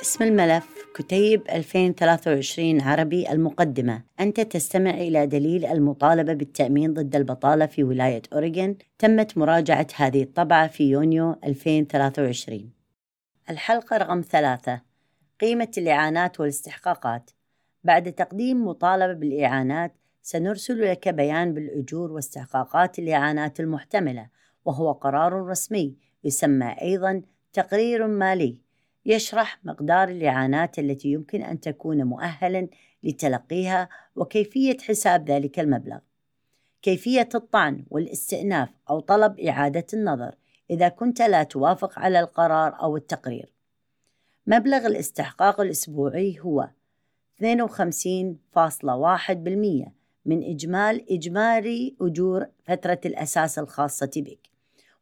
اسم الملف كتيب 2023 عربي المقدمة. أنت تستمع إلى دليل المطالبة بالتأمين ضد البطالة في ولاية أوريغون. تمت مراجعة هذه الطبعة في يونيو 2023 الحلقة رقم ثلاثة. قيمة الإعانات والاستحقاقات. بعد تقديم مطالبة بالإعانات سنرسل لك بيان بالأجور واستحقاقات الإعانات المحتملة وهو قرار رسمي يسمى أيضا تقرير مالي. يشرح مقدار الإعانات التي يمكن أن تكون مؤهلا لتلقيها وكيفية حساب ذلك المبلغ. كيفية الطعن والاستئناف أو طلب إعادة النظر إذا كنت لا توافق على القرار أو التقرير. مبلغ الاستحقاق الأسبوعي هو 52.1% من إجمال إجمالي أجور فترة الأساس الخاصة بك.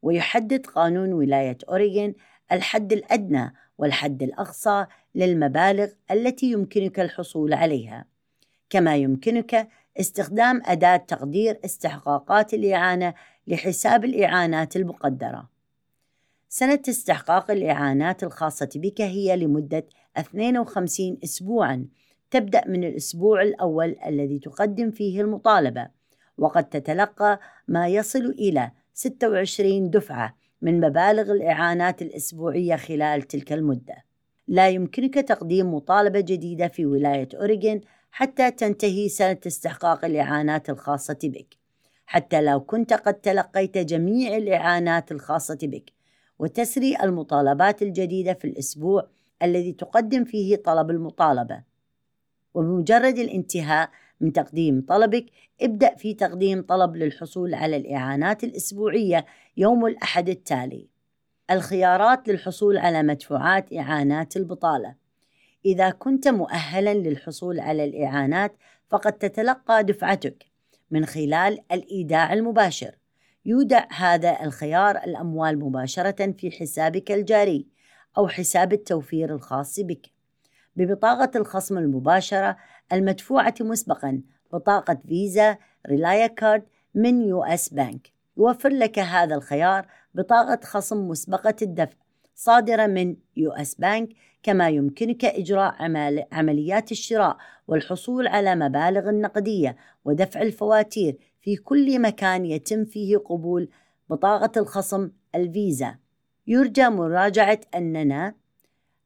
ويحدد قانون ولاية أوريغون الحد الأدنى والحد الأقصى للمبالغ التي يمكنك الحصول عليها. كما يمكنك استخدام أداة تقدير استحقاقات الإعانة لحساب الإعانات المقدرة. سنة استحقاق الإعانات الخاصة بك هي لمدة 52 أسبوعاً. تبدأ من الأسبوع الأول الذي تقدم فيه المطالبة وقد تتلقى ما يصل إلى 26 دفعة. من مبالغ الإعانات الأسبوعية خلال تلك المدة. لا يمكنك تقديم مطالبة جديدة في ولاية أوريغون حتى تنتهي سنة استحقاق الإعانات الخاصة بك، حتى لو كنت قد تلقيت جميع الإعانات الخاصة بك، وتسري المطالبات الجديدة في الأسبوع الذي تقدم فيه طلب المطالبة. وبمجرد الانتهاء من تقديم طلبك ابدأ في تقديم طلب للحصول على الإعانات الأسبوعية يوم الأحد التالي. الخيارات للحصول على مدفوعات إعانات البطالة. إذا كنت مؤهلا للحصول على الإعانات فقد تتلقى دفعتك من خلال الإيداع المباشر. يودع هذا الخيار الأموال مباشرة في حسابك الجاري أو حساب التوفير الخاص بك. ببطاقة الخصم المباشرة المدفوعة مسبقا بطاقة فيزا ReliaCard من U.S. Bank يوفر لك هذا الخيار بطاقة خصم مسبقة الدفع صادرة من U.S. Bank كما يمكنك إجراء عمليات الشراء والحصول على مبالغ النقدية ودفع الفواتير في كل مكان يتم فيه قبول بطاقة الخصم الفيزا. يرجى مراعاة أننا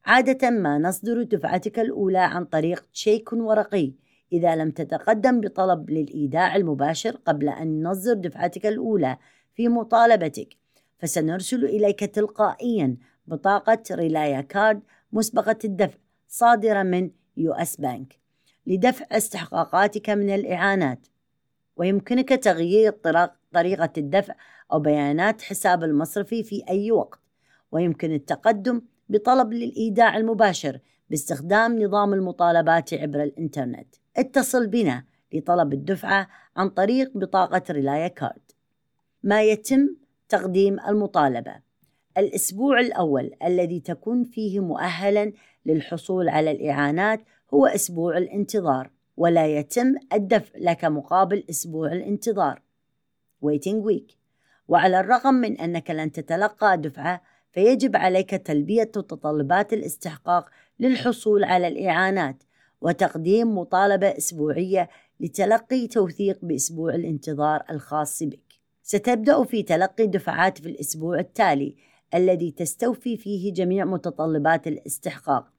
عادة ما نصدر دفعتك الأولى عن طريق شيك ورقي. إذا لم تتقدم بطلب للإيداع المباشر قبل أن نصدر دفعتك الأولى في مطالبتك فسنرسل إليك تلقائيا بطاقة ReliaCard مسبقة الدفع صادرة من U.S. Bank لدفع استحقاقاتك من الإعانات. ويمكنك تغيير طريقة الدفع أو بيانات حساب المصرفي في أي وقت. ويمكن التقدم بطلب للإيداع المباشر باستخدام نظام المطالبات عبر الإنترنت. اتصل بنا لطلب الدفعة عن طريق بطاقة ريلايا كارد. ما يتم تقديم المطالبة. الأسبوع الأول الذي تكون فيه مؤهلا للحصول على الإعانات هو أسبوع الانتظار ولا يتم الدفع لك مقابل أسبوع الانتظار. Waiting week. وعلى الرغم من أنك لن تتلقى دفعة فيجب عليك تلبية متطلبات الاستحقاق للحصول على الإعانات وتقديم مطالبة أسبوعية لتلقي توثيق بأسبوع الانتظار الخاص بك. ستبدأ في تلقي دفعات في الأسبوع التالي الذي تستوفي فيه جميع متطلبات الاستحقاق.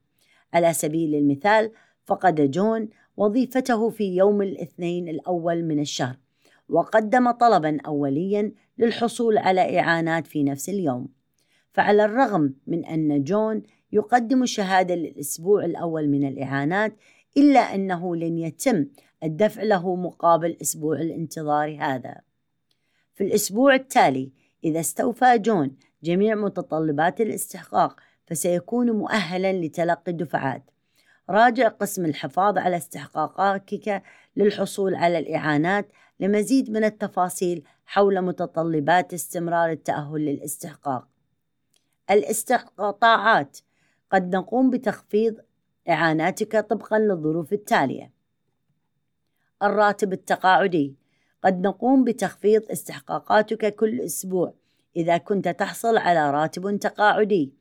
على سبيل المثال فقد جون وظيفته في يوم الاثنين الأول من الشهر وقدم طلبا أوليا للحصول على إعانات في نفس اليوم. فعلى الرغم من أن جون يقدم الشهادة للأسبوع الأول من الإعانات إلا أنه لن يتم الدفع له مقابل أسبوع الانتظار هذا. في الأسبوع التالي إذا استوفى جون جميع متطلبات الاستحقاق فسيكون مؤهلا لتلقي الدفعات. راجع قسم الحفاظ على استحقاقاتك للحصول على الإعانات لمزيد من التفاصيل حول متطلبات استمرار التأهل للاستحقاق. الاستقطاعات. قد نقوم بتخفيض إعاناتك طبقا للظروف التالية. الراتب التقاعدي. قد نقوم بتخفيض استحقاقاتك كل أسبوع إذا كنت تحصل على راتب تقاعدي.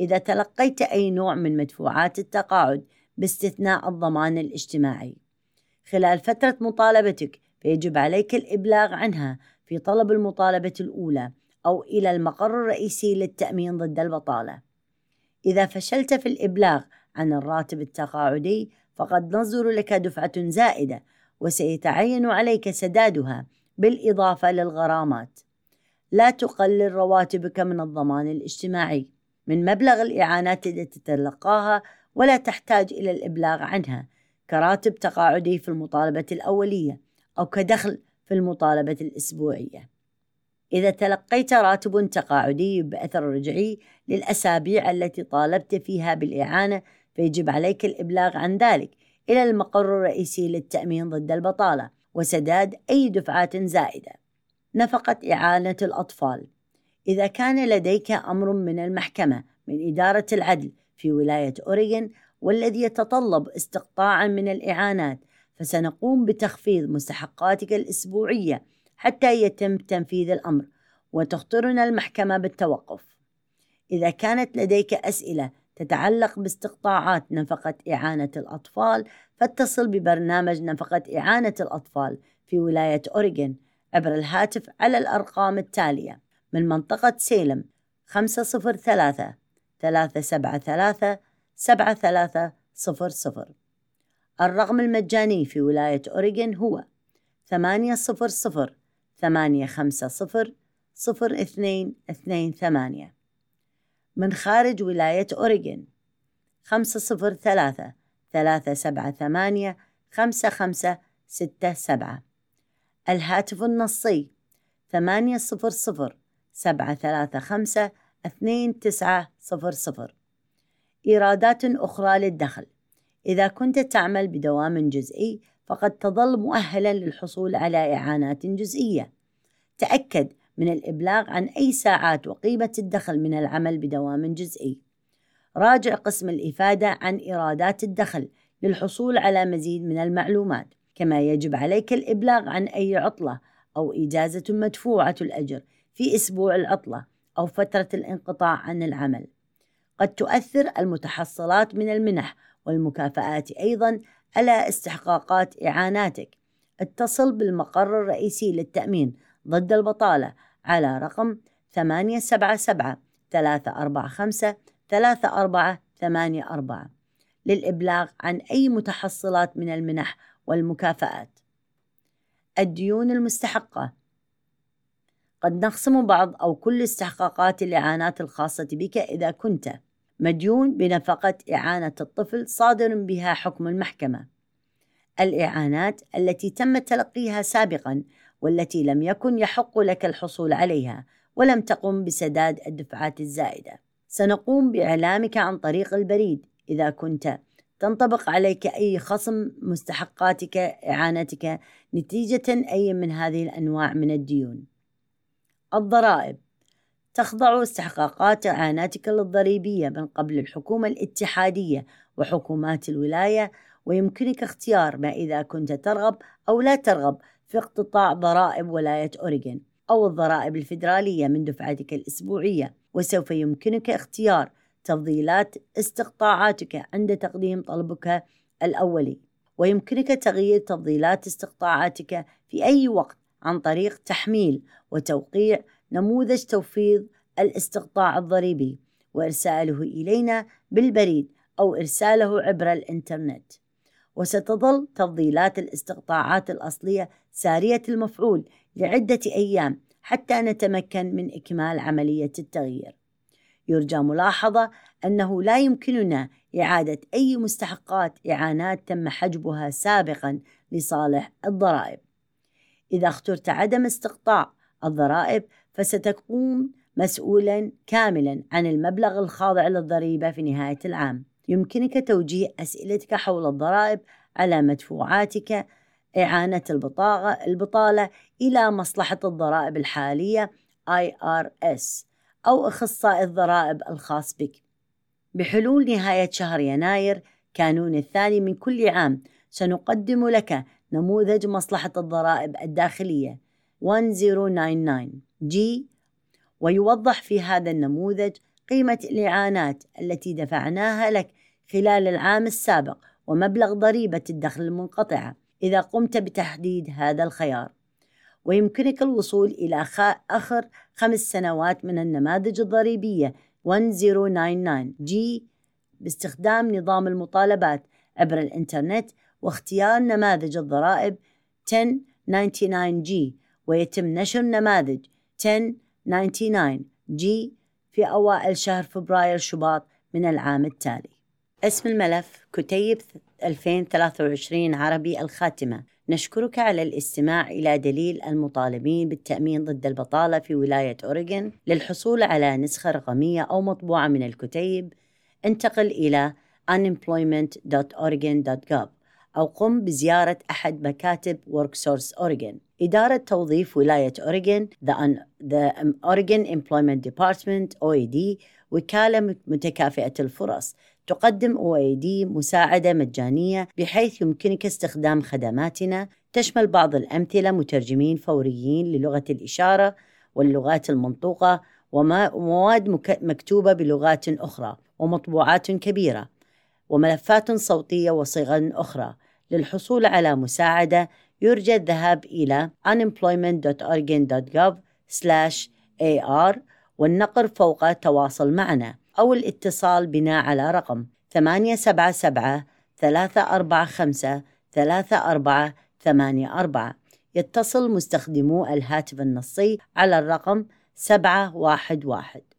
إذا تلقيت أي نوع من مدفوعات التقاعد باستثناء الضمان الاجتماعي. خلال فترة مطالبتك فيجب عليك الإبلاغ عنها في طلب المطالبة الأولى. أو إلى المقر الرئيسي للتأمين ضد البطالة. إذا فشلت في الإبلاغ عن الراتب التقاعدي فقد نصدر لك دفعة زائدة وسيتعين عليك سدادها بالإضافة للغرامات. لا تقلل رواتبك من الضمان الاجتماعي من مبلغ الإعانات التي تتلقاها ولا تحتاج إلى الإبلاغ عنها كراتب تقاعدي في المطالبة الأولية أو كدخل في المطالبة الأسبوعية. إذا تلقيت راتب تقاعدي بأثر رجعي للأسابيع التي طالبت فيها بالإعانة فيجب عليك الإبلاغ عن ذلك إلى المقر الرئيسي للتأمين ضد البطالة وسداد أي دفعات زائدة. نفقة إعانة الأطفال إذا كان لديك أمر من المحكمة من إدارة العدل في ولاية أوريغون والذي يتطلب استقطاعا من الإعانات فسنقوم بتخفيض مستحقاتك الأسبوعية حتى يتم تنفيذ الأمر وتخطرنا المحكمة بالتوقف. إذا كانت لديك أسئلة تتعلق باستقطاعات نفقة إعانة الأطفال فاتصل ببرنامج نفقة إعانة الأطفال في ولاية أوريغون عبر الهاتف على الأرقام التالية من منطقة سيلم 503 373 7300 الرقم المجاني في ولاية أوريغون هو 800 850 0228 من خارج ولاية أوريغون 503 378 5567 الهاتف النصي 800 735 2900 إيرادات أخرى للدخل. إذا كنت تعمل بدوام جزئي فقد تظل مؤهلا للحصول على إعانات جزئية. تأكد من الإبلاغ عن أي ساعات وقيمة الدخل من العمل بدوام جزئي. راجع قسم الإفادة عن إيرادات الدخل للحصول على مزيد من المعلومات. كما يجب عليك الإبلاغ عن أي عطلة أو إجازة مدفوعة الأجر في أسبوع العطلة أو فترة الانقطاع عن العمل. قد تؤثر المتحصلات من المنح والمكافآت أيضا على استحقاقات إعاناتك. اتصل بالمقر الرئيسي للتأمين ضد البطالة على رقم 877 345 3484 للإبلاغ عن أي متحصلات من المنح والمكافآت. الديون المستحقة. قد نخصم بعض أو كل استحقاقات الإعانات الخاصة بك إذا كنت مديون بنفقة إعانة الطفل صادر بها حكم المحكمة. الإعانات التي تم تلقيها سابقا والتي لم يكن يحق لك الحصول عليها ولم تقم بسداد الدفعات الزائدة. سنقوم بإعلامك عن طريق البريد إذا كنت تنطبق عليك أي خصم مستحقاتك إعانتك نتيجة أي من هذه الأنواع من الديون. الضرائب تخضع استحقاقات إعاناتك للضريبية من قبل الحكومة الاتحادية وحكومات الولاية ويمكنك اختيار ما إذا كنت ترغب أو لا ترغب في اقتطاع ضرائب ولاية أوريغون أو الضرائب الفيدرالية من دفعتك الأسبوعية. وسوف يمكنك اختيار تفضيلات استقطاعاتك عند تقديم طلبك الأولي. ويمكنك تغيير تفضيلات استقطاعاتك في أي وقت عن طريق تحميل وتوقيع نموذج توفيض الاستقطاع الضريبي وإرساله إلينا بالبريد أو إرساله عبر الإنترنت وستظل تفضيلات الاستقطاعات الأصلية سارية المفعول لعدة أيام حتى نتمكن من إكمال عملية التغيير. يرجى ملاحظة أنه لا يمكننا إعادة أي مستحقات إعانات تم حجبها سابقا لصالح الضرائب. إذا اخترت عدم استقطاع الضرائب فستكون مسؤولا كاملا عن المبلغ الخاضع للضريبة في نهاية العام. يمكنك توجيه أسئلتك حول الضرائب على مدفوعاتك إعانة البطاقة البطالة إلى مصلحة الضرائب الحالية IRS أو أخصائي الضرائب الخاص بك. بحلول نهاية شهر يناير كانون الثاني من كل عام سنقدم لك نموذج مصلحة الضرائب الداخلية. 1099 G. ويوضح في هذا النموذج قيمة الإعانات التي دفعناها لك خلال العام السابق ومبلغ ضريبة الدخل المنقطعة إذا قمت بتحديد هذا الخيار. ويمكنك الوصول إلى آخر خمس سنوات من النماذج الضريبية 1099 G باستخدام نظام المطالبات عبر الإنترنت واختيار نماذج الضرائب 1099 G ويتم نشر نماذج. 1099 G في أوائل شهر فبراير شباط من العام التالي. اسم الملف كتيب 2023 عربي الخاتمة. نشكرك على الاستماع إلى دليل المطالبين بالتأمين ضد البطالة في ولاية أوريغون للحصول على نسخة رقمية أو مطبوعة من الكتيب. انتقل إلى unemployment.oregon.gov أو قم بزيارة أحد مكاتب WorkSource Oregon. إدارة توظيف ولاية أوريغون The, The Oregon Employment Department OED وكالة متكافئة الفرص. تقدم OAD مساعدة مجانية بحيث يمكنك استخدام خدماتنا. تشمل بعض الأمثلة مترجمين فوريين للغة الإشارة واللغات المنطوقة ومواد مكتوبة بلغات أخرى ومطبوعات كبيرة. وملفات صوتية وصيغ أخرى. للحصول على مساعدة يرجى الذهاب إلى unemployment.oregon.gov/ar والنقر فوق تواصل معنا أو الاتصال بنا على رقم 877 345 3484 يتصل مستخدمو الهاتف النصي على الرقم 711